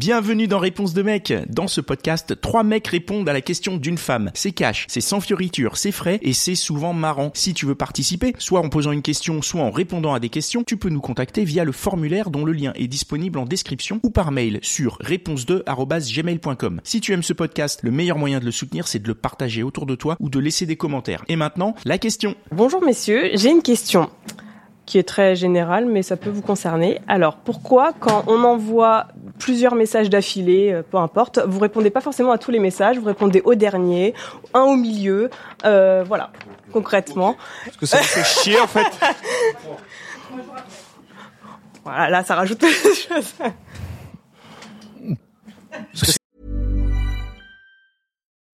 Bienvenue dans Réponse de mec. Dans ce podcast, trois mecs répondent à la question d'une femme. C'est cash, c'est sans fioriture, c'est frais et c'est souvent marrant. Si tu veux participer, soit en posant une question, soit en répondant à des questions, tu peux nous contacter via le formulaire dont le lien est disponible en description ou par mail sur réponse2@gmail.com. Si tu aimes ce podcast, le meilleur moyen de le soutenir, c'est de le partager autour de toi ou de laisser des commentaires. Et maintenant, la question. Bonjour messieurs, j'ai une question qui est très générale, mais ça peut vous concerner. Alors, pourquoi, quand on envoie plusieurs messages d'affilée, euh, peu importe, vous répondez pas forcément à tous les messages, vous répondez au dernier, un au milieu, euh, voilà, concrètement. Parce que ça me fait chier, en fait. Voilà, là, ça rajoute des choses.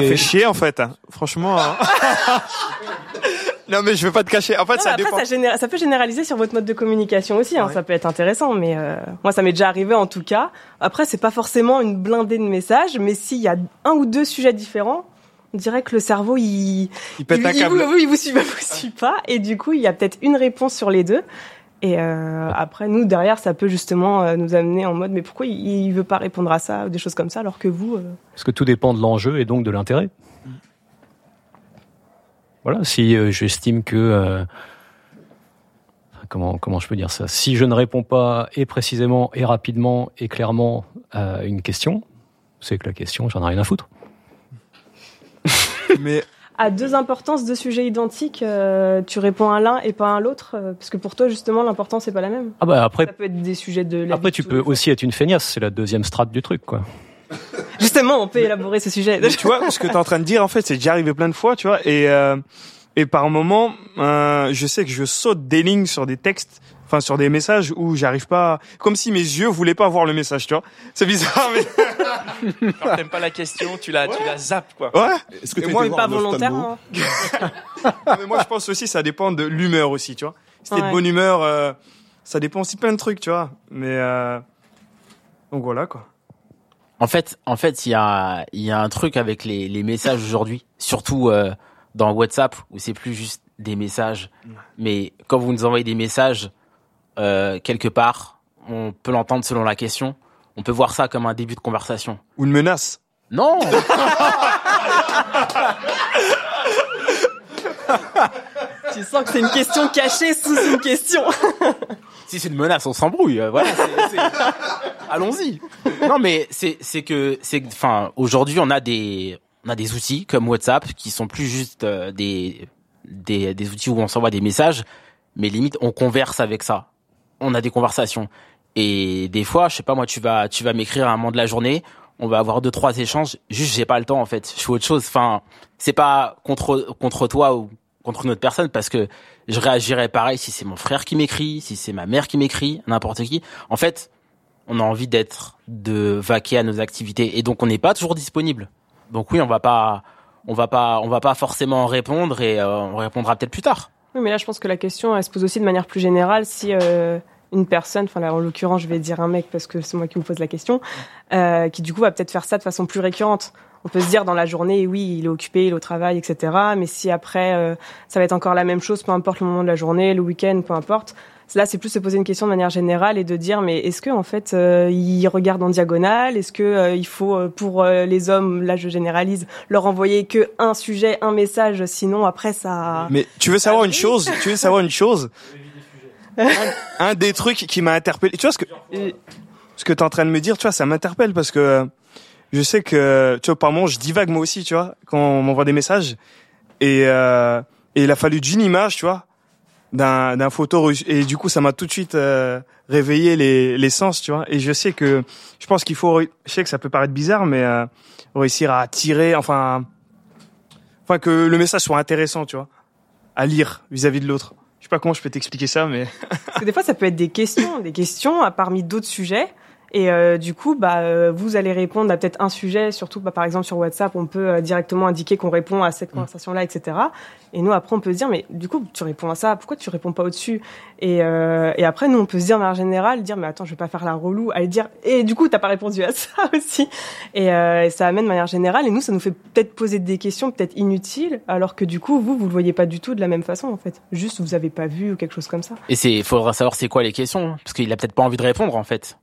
Ça fait chier, en fait. hein. Franchement. hein. non, mais je veux pas te cacher. En fait, Non, ça mais dépend. après, ça, généra- ça peut généraliser sur votre mode de communication aussi. Hein, Ça peut être intéressant, mais euh, moi, ça m'est déjà arrivé en tout cas. Après, c'est pas forcément une blindée de messages, mais s'il y a un ou deux sujets différents, on dirait que le cerveau, il, Il pète un il, câble. vous, il vous suit, pas, vous suit pas, et du coup, il y a peut-être une réponse sur les deux. Et euh, après, nous derrière, ça peut justement euh, nous amener en mode, mais pourquoi il, il veut pas répondre à ça ou des choses comme ça, alors que vous, euh, Parce que tout dépend de l'enjeu et donc de l'intérêt. Voilà, si euh, j'estime que... euh, comment, comment je peux dire ça? Si je ne réponds pas et précisément et rapidement et clairement à une question, c'est que la question, j'en ai rien à foutre. Mais à deux importances, deux sujets identiques, euh, tu réponds à l'un et pas à l'autre, euh, parce que pour toi, justement, l'importance c'est pas la même. Ah bah après, Ça peut être des sujets de. la après tu peux aussi être une feignasse, c'est la deuxième strate du truc, quoi. Justement, on peut élaborer ce sujet. Mais tu vois, ce que tu es en train de dire, en fait, c'est déjà arrivé plein de fois, tu vois. Et, euh, et par moment, euh, je sais que je saute des lignes sur des textes, enfin sur des messages où j'arrive pas, comme si mes yeux voulaient pas voir le message, tu vois. C'est bizarre, mais t'aimes pas la question, tu la, tu la zappes, quoi. ouais. Est-ce que tu moi, pas volontairement. mais moi, je pense aussi, ça dépend de l'humeur aussi, tu vois. Si t'es Ouais. de bonne humeur, euh, ça dépend aussi plein de trucs, tu vois. Mais euh, donc voilà quoi. En fait, en fait, il y a, il y a un truc avec les, les messages aujourd'hui, surtout euh, dans WhatsApp où c'est plus juste des messages, mais quand vous nous envoyez des messages euh, quelque part, on peut l'entendre selon la question. On peut voir ça comme un début de conversation. Ou une menace. Non, Tu sens que c'est une question cachée sous une question. si c'est une menace, on s'embrouille. euh, Voilà, c'est- c'est- allons-y. Non, mais c'est c'est que c'est que- enfin aujourd'hui on a des on a des outils comme WhatsApp qui sont plus juste euh, des des des outils où on s'envoie des messages, mais limite on converse avec ça. On a des conversations et des fois, je sais pas moi, tu vas tu vas m'écrire à un moment de la journée, on va avoir deux trois échanges. Juste j'ai pas le temps en fait. Je fais autre chose. Enfin, c'est pas contre contre toi ou contre une autre personne parce que je réagirais pareil si c'est mon frère qui m'écrit, si c'est ma mère qui m'écrit, n'importe qui. En fait, on a envie d'être, de vaquer à nos activités et donc on n'est pas toujours disponible. Donc oui, on va pas, on va pas, on va pas forcément répondre et euh, on répondra peut-être plus tard. Oui, mais là, je pense que la question, elle se pose aussi de manière plus générale si euh, une personne, enfin là, en l'occurrence, je vais dire un mec parce que c'est moi qui vous pose la question, euh, qui du coup va peut-être faire ça de façon plus récurrente. On peut se dire dans la journée, oui, il est occupé, il est au travail, etc. Mais si après, euh, ça va être encore la même chose, peu importe le moment de la journée, le week-end, peu importe. Là, c'est plus se poser une question de manière générale et de dire, mais est-ce que en fait, euh, il regarde en diagonale? Est-ce que euh, il faut euh, pour euh, les hommes, là, je généralise, leur envoyer que un sujet, un message, sinon après ça. Mais tu veux savoir une chose? Tu veux savoir une chose? Un, un des trucs qui m'a interpellé. Tu vois ce que ce que t'es en train de me dire, tu vois, ça m'interpelle parce que je sais que tu vois par moment je divague moi aussi, tu vois, quand on m'envoie des messages et euh, et il a fallu d'une image, tu vois, d'un d'un photo et du coup ça m'a tout de suite euh, réveillé les les sens, tu vois. Et je sais que je pense qu'il faut, je sais que ça peut paraître bizarre, mais euh, réussir à tirer, enfin, enfin que le message soit intéressant, tu vois, à lire vis-à-vis de l'autre. Je sais pas comment je peux t'expliquer ça, mais Parce que des fois, ça peut être des questions, des questions parmi d'autres sujets. Et euh, du coup, bah, euh, vous allez répondre à peut-être un sujet, surtout bah, par exemple sur WhatsApp, on peut euh, directement indiquer qu'on répond à cette conversation-là, etc. Et nous, après, on peut se dire, mais du coup, tu réponds à ça, pourquoi tu réponds pas au-dessus? Et, euh, et après, nous, on peut se dire, mais en général, dire, mais attends, je vais pas faire la relou, aller dire, et du coup, t'as pas répondu à ça aussi. Et, euh, et ça amène de manière générale, et nous, ça nous fait peut-être poser des questions peut-être inutiles, alors que du coup, vous, vous le voyez pas du tout de la même façon, en fait. Juste, vous avez pas vu ou quelque chose comme ça. Et c'est, faudra savoir c'est quoi les questions, hein, parce qu'il a peut-être pas envie de répondre en fait.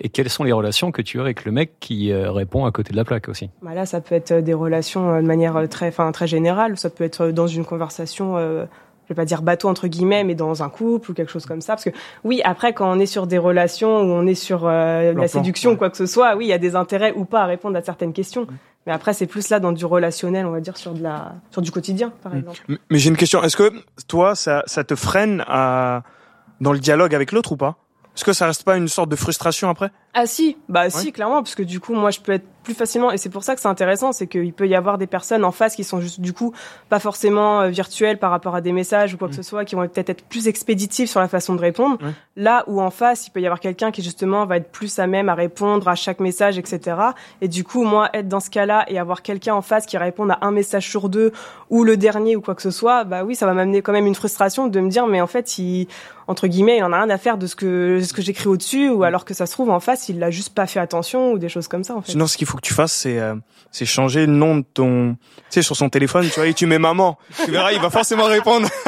Et quelles sont les relations que tu as avec le mec qui euh, répond à côté de la plaque aussi? Bah là, ça peut être des relations euh, de manière euh, très, enfin, très générale. Ça peut être dans une conversation, euh, je vais pas dire bateau entre guillemets, mais dans un couple ou quelque chose comme ça. Parce que oui, après, quand on est sur des relations où on est sur euh, la séduction ouais. ou quoi que ce soit, oui, il y a des intérêts ou pas à répondre à certaines questions. Mais après, c'est plus là dans du relationnel, on va dire, sur de la, sur du quotidien, par exemple. Mais- Mais j'ai une question. Est-ce que toi, ça, ça te freine à, dans le dialogue avec l'autre ou pas? Est-ce que ça reste pas une sorte de frustration après? Ah si, bah si, clairement, parce que du coup, moi, je peux être plus facilement, et c'est pour ça que c'est intéressant, c'est qu'il peut y avoir des personnes en face qui sont juste, du coup, pas forcément euh, virtuelles par rapport à des messages ou quoi que ce soit, qui vont peut-être être plus expéditives sur la façon de répondre. Ouais. Là où en face, il peut y avoir quelqu'un qui justement va être plus à même à répondre à chaque message, etc. Et du coup, moi, être dans ce cas-là et avoir quelqu'un en face qui répond à un message sur deux ou le dernier ou quoi que ce soit, bah oui, ça va m'amener quand même une frustration de me dire, mais en fait, il, entre guillemets, il en a rien à faire de ce que, ce que j'écris au-dessus, ou alors que ça se trouve en face, il l'a juste pas fait attention ou des choses comme ça, en fait. Sinon, ce qu'il faut que tu fasses, c'est euh, c'est changer le nom de ton, tu sais, sur son téléphone, tu vois, et tu mets maman. Tu verras, il va forcément répondre.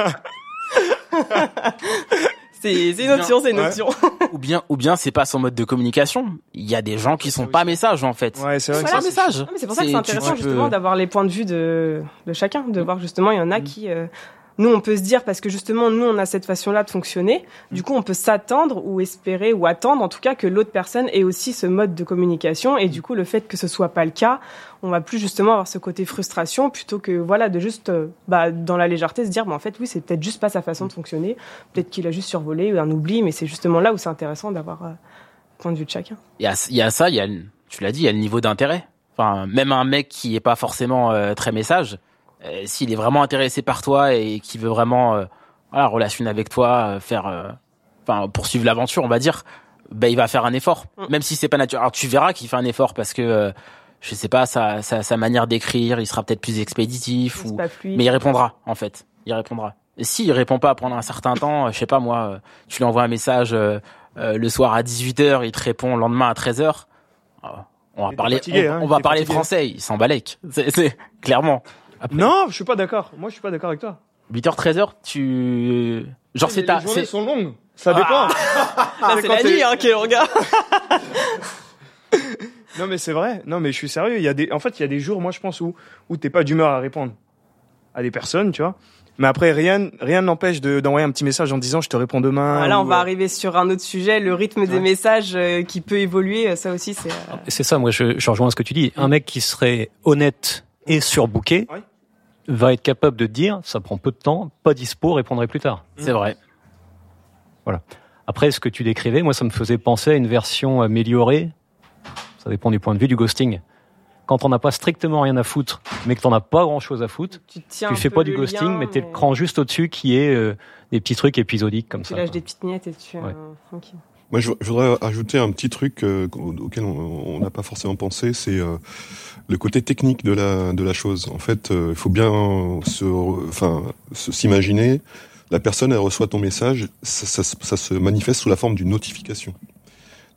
C'est c'est une option, c'est une Ouais. option. Ou bien, ou bien c'est pas son mode de communication. Il y a des gens qui sont pas messages en fait. Ouais, c'est vrai. Un message. Ah, c'est pour ça que c'est intéressant justement peux- d'avoir les points de vue de, de chacun, de voir justement il y en a qui euh, nous on peut se dire parce que justement nous on a cette façon-là de fonctionner. Du coup on peut s'attendre ou espérer ou attendre en tout cas que l'autre personne ait aussi ce mode de communication et du coup le fait que ce soit pas le cas, on va plus justement avoir ce côté frustration plutôt que voilà de juste euh, bah, dans la légèreté se dire bah, en fait oui c'est peut-être juste pas sa façon de fonctionner, peut-être qu'il a juste survolé ou un oubli mais c'est justement là où c'est intéressant d'avoir euh, le point de vue de chacun. Il y a, il y a ça, il y a, le- tu l'as dit, il y a le niveau d'intérêt. Enfin, même un mec qui est pas forcément euh, très message, euh, s'il est vraiment intéressé par toi et qui veut vraiment, euh, voilà, relationner avec toi, euh, faire, euh, enfin, poursuivre l'aventure, on va dire, ben il va faire un effort, Mm. même si c'est pas naturel. Alors tu verras qu'il fait un effort parce que, euh, je sais pas, sa, sa, sa manière d'écrire, il sera peut-être plus expéditif ou, mais il répondra en fait. Il répondra. Et s'il répond pas pendant un certain temps, je sais pas moi, euh, tu lui envoies un message euh, euh, le soir à 18h, il te répond le lendemain à 13h. On va Il parler, fatigué, on, hein, on il va parler fatigué. français, il s'en balèque. C'est, c'est Non, je suis pas d'accord. Moi, je suis pas d'accord avec toi. 8h 13h, tu genre c'est Les ta journées c'est sont longues. Ça dépend. Là, c'est la nuit, hein, quel regard. Non, mais c'est vrai. Non, mais je suis sérieux. Il y a des, en fait, il y a des jours, moi, je pense où où t'es pas d'humeur à répondre à des personnes, tu vois. Mais après, rien, rien n'empêche de d'envoyer un petit message en disant je te réponds demain. Voilà, on va euh, arriver sur un autre sujet, le rythme des Ouais. messages euh, qui peut évoluer, euh, ça aussi c'est. euh, C'est ça, moi je, je rejoins ce que tu dis. Un mec qui serait honnête et surbooké. Va être capable de dire ça prend peu de temps, pas dispo, répondrai plus tard. c'est vrai. Après, ce que tu décrivais, moi ça me faisait penser à une version améliorée, ça dépend du point de vue du ghosting. Quand on n'a pas strictement rien à foutre, mais que t'en as pas grand chose à foutre, Tu tiens. tu fais pas du ghosting, lien, mais t'es le cran juste au-dessus qui est euh, des petits trucs épisodiques comme Tu ça. lâches quoi. des petites miettes et tu. Ouais. euh, ok. Moi, je, je voudrais ajouter un petit truc euh, auquel on n'a pas forcément pensé, c'est euh, le côté technique de la de la chose. En fait, euh, il faut bien se, enfin, s'imaginer. La personne, elle reçoit ton message, ça, ça ça se manifeste sous la forme d'une notification.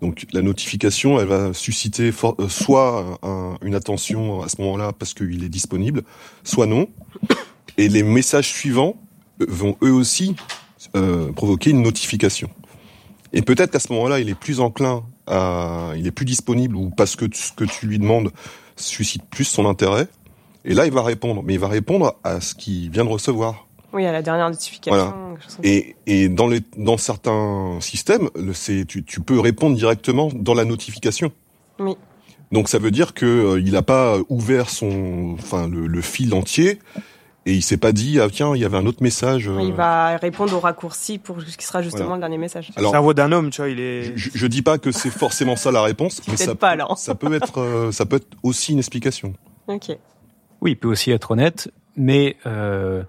Donc, la notification, elle va susciter euh, soit un- une attention à ce moment-là parce qu'il est disponible, soit non. Et les messages suivants euh, vont eux aussi provoquer une notification. Et peut-être qu'à ce moment-là, il est plus enclin à, il est plus disponible ou parce que ce que tu lui demandes suscite plus son intérêt. Et là, il va répondre, mais il va répondre à ce qu'il vient de recevoir. Oui, à la dernière notification. Voilà. Et, et dans les, dans certains systèmes, le, c'est, tu, tu peux répondre directement dans la notification. Oui. Donc ça veut dire que euh, il n'a pas ouvert son, enfin le, le fil entier et il s'est pas dit ah tiens il y avait un autre message. euh. Il va répondre au raccourci pour ce qui sera justement Voilà. le dernier message. Le Alors cerveau d'un homme, tu vois, il est. je, je dis pas que c'est forcément ça la réponse, mais ça, pas, alors. ça peut être, euh, ça peut être aussi une explication. Ok. Oui, il peut aussi être honnête, mais euh,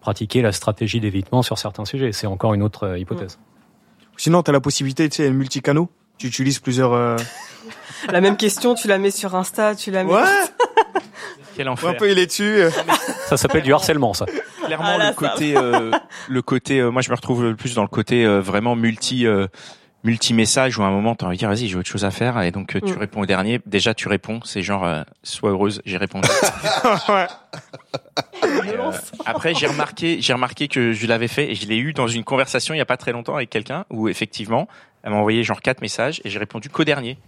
pratiquer la stratégie d'évitement sur certains sujets. C'est encore une autre euh, hypothèse. Sinon, t'as la possibilité, tu sais, multicanaux. Tu utilises plusieurs. euh, La même question, tu la mets sur Insta, tu la mets. Ouais. Quel Un enfer. peu, il est dessus. Ça s'appelle du harcèlement, ça. Clairement, Ah, là, le ça côté, euh, le côté, euh, moi, je me retrouve le plus dans le côté euh, vraiment multi, euh, multi-message où à un moment, t'as envie de dire, vas-y, j'ai autre chose à faire, et donc euh, tu Mm. réponds au dernier. Déjà, tu réponds, c'est genre, euh, sois heureuse, j'ai répondu. ouais. Euh, après, j'ai remarqué, j'ai remarqué que je l'avais fait et je l'ai eu dans une conversation il y a pas très longtemps avec quelqu'un où effectivement, elle m'a envoyé genre quatre messages et j'ai répondu qu'au dernier.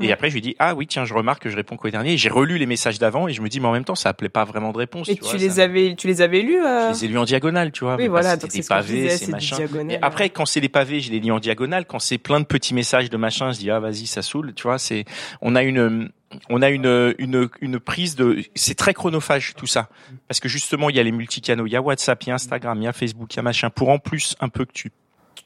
Et après, je lui dit, ah oui, tiens, je remarque que je réponds qu'au dernier. J'ai relu les messages d'avant et je me dis, mais en même temps, ça appelait pas vraiment de réponse. Et tu tu, vois, les ça- avais, tu les avais lus euh Je les ai lus en diagonale, tu vois. Oui, mais voilà, c'est des pavés, c'est machin. Et après, quand c'est des pavés, je les lis en diagonale. Quand c'est plein de petits messages de machin, je dis, ah, vas-y, ça saoule, tu vois, c'est, on a une, on a une, une, une prise de, c'est très chronophage, tout ça. Parce que justement, il y a les multicanaux, il y a WhatsApp, il y a Instagram, il y a Facebook, il y a machin. Pour en plus, un peu que tu,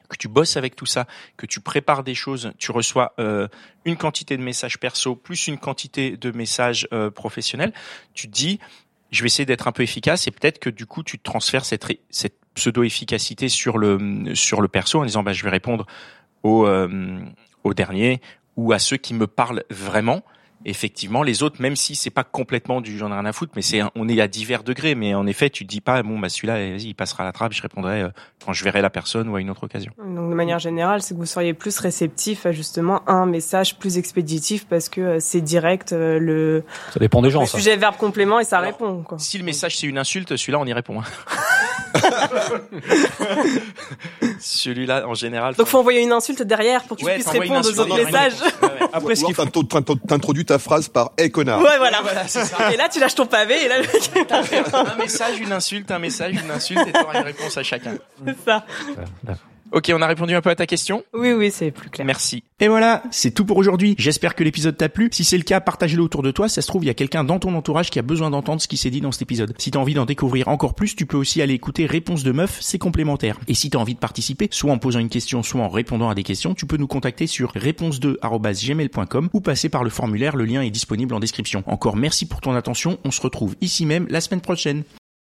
que tu bosses avec tout ça, que tu prépares des choses, tu reçois euh, une quantité de messages perso plus une quantité de messages euh, professionnels, tu te dis je vais essayer d'être un peu efficace et peut-être que du coup tu transfères cette, cette pseudo efficacité sur le sur le perso en disant bah je vais répondre aux euh, aux derniers ou à ceux qui me parlent vraiment effectivement les autres même si c'est pas complètement du j'en ai rien à foutre mais c'est un- on est à divers degrés mais en effet tu te dis pas bon bah celui-là vas-y il passera à la trappe je répondrai euh, quand je verrai la personne ou à une autre occasion Donc de manière générale, c'est que vous seriez plus réceptif à justement un message plus expéditif parce que euh, c'est direct euh, le, Ça dépend des gens, le ça. sujet verbe complément et ça Alors, répond quoi. Si le message c'est une insulte, celui-là on y répond. hein. celui-là en général. Donc faut envoyer une insulte derrière pour que Ouais, tu puisses répondre aux autres messages. Après, ce qu'il t'into- t'introduis ta phrase par "Eh connard". Ouais voilà. Voilà, c'est ça. Et là tu lâches ton pavé et là le mec un message, une insulte, un message, une insulte, et t'auras une réponse à chacun. c'est ça. Ok, on a répondu un peu à ta question. Oui oui c'est plus clair. Merci. Et voilà, c'est tout pour aujourd'hui. J'espère que l'épisode t'a plu. Si c'est le cas, partage-le autour de toi. Ça se trouve, il y a quelqu'un dans ton entourage qui a besoin d'entendre ce qui s'est dit dans cet épisode. Si t'as envie d'en découvrir encore plus, tu peux aussi aller écouter Réponse de Meuf, c'est complémentaire. Et si t'as envie de participer, soit en posant une question, soit en répondant à des questions, tu peux nous contacter sur réponse2@gmail.com ou passer par le formulaire. Le lien est disponible en description. Encore merci pour ton attention. On se retrouve ici même la semaine prochaine.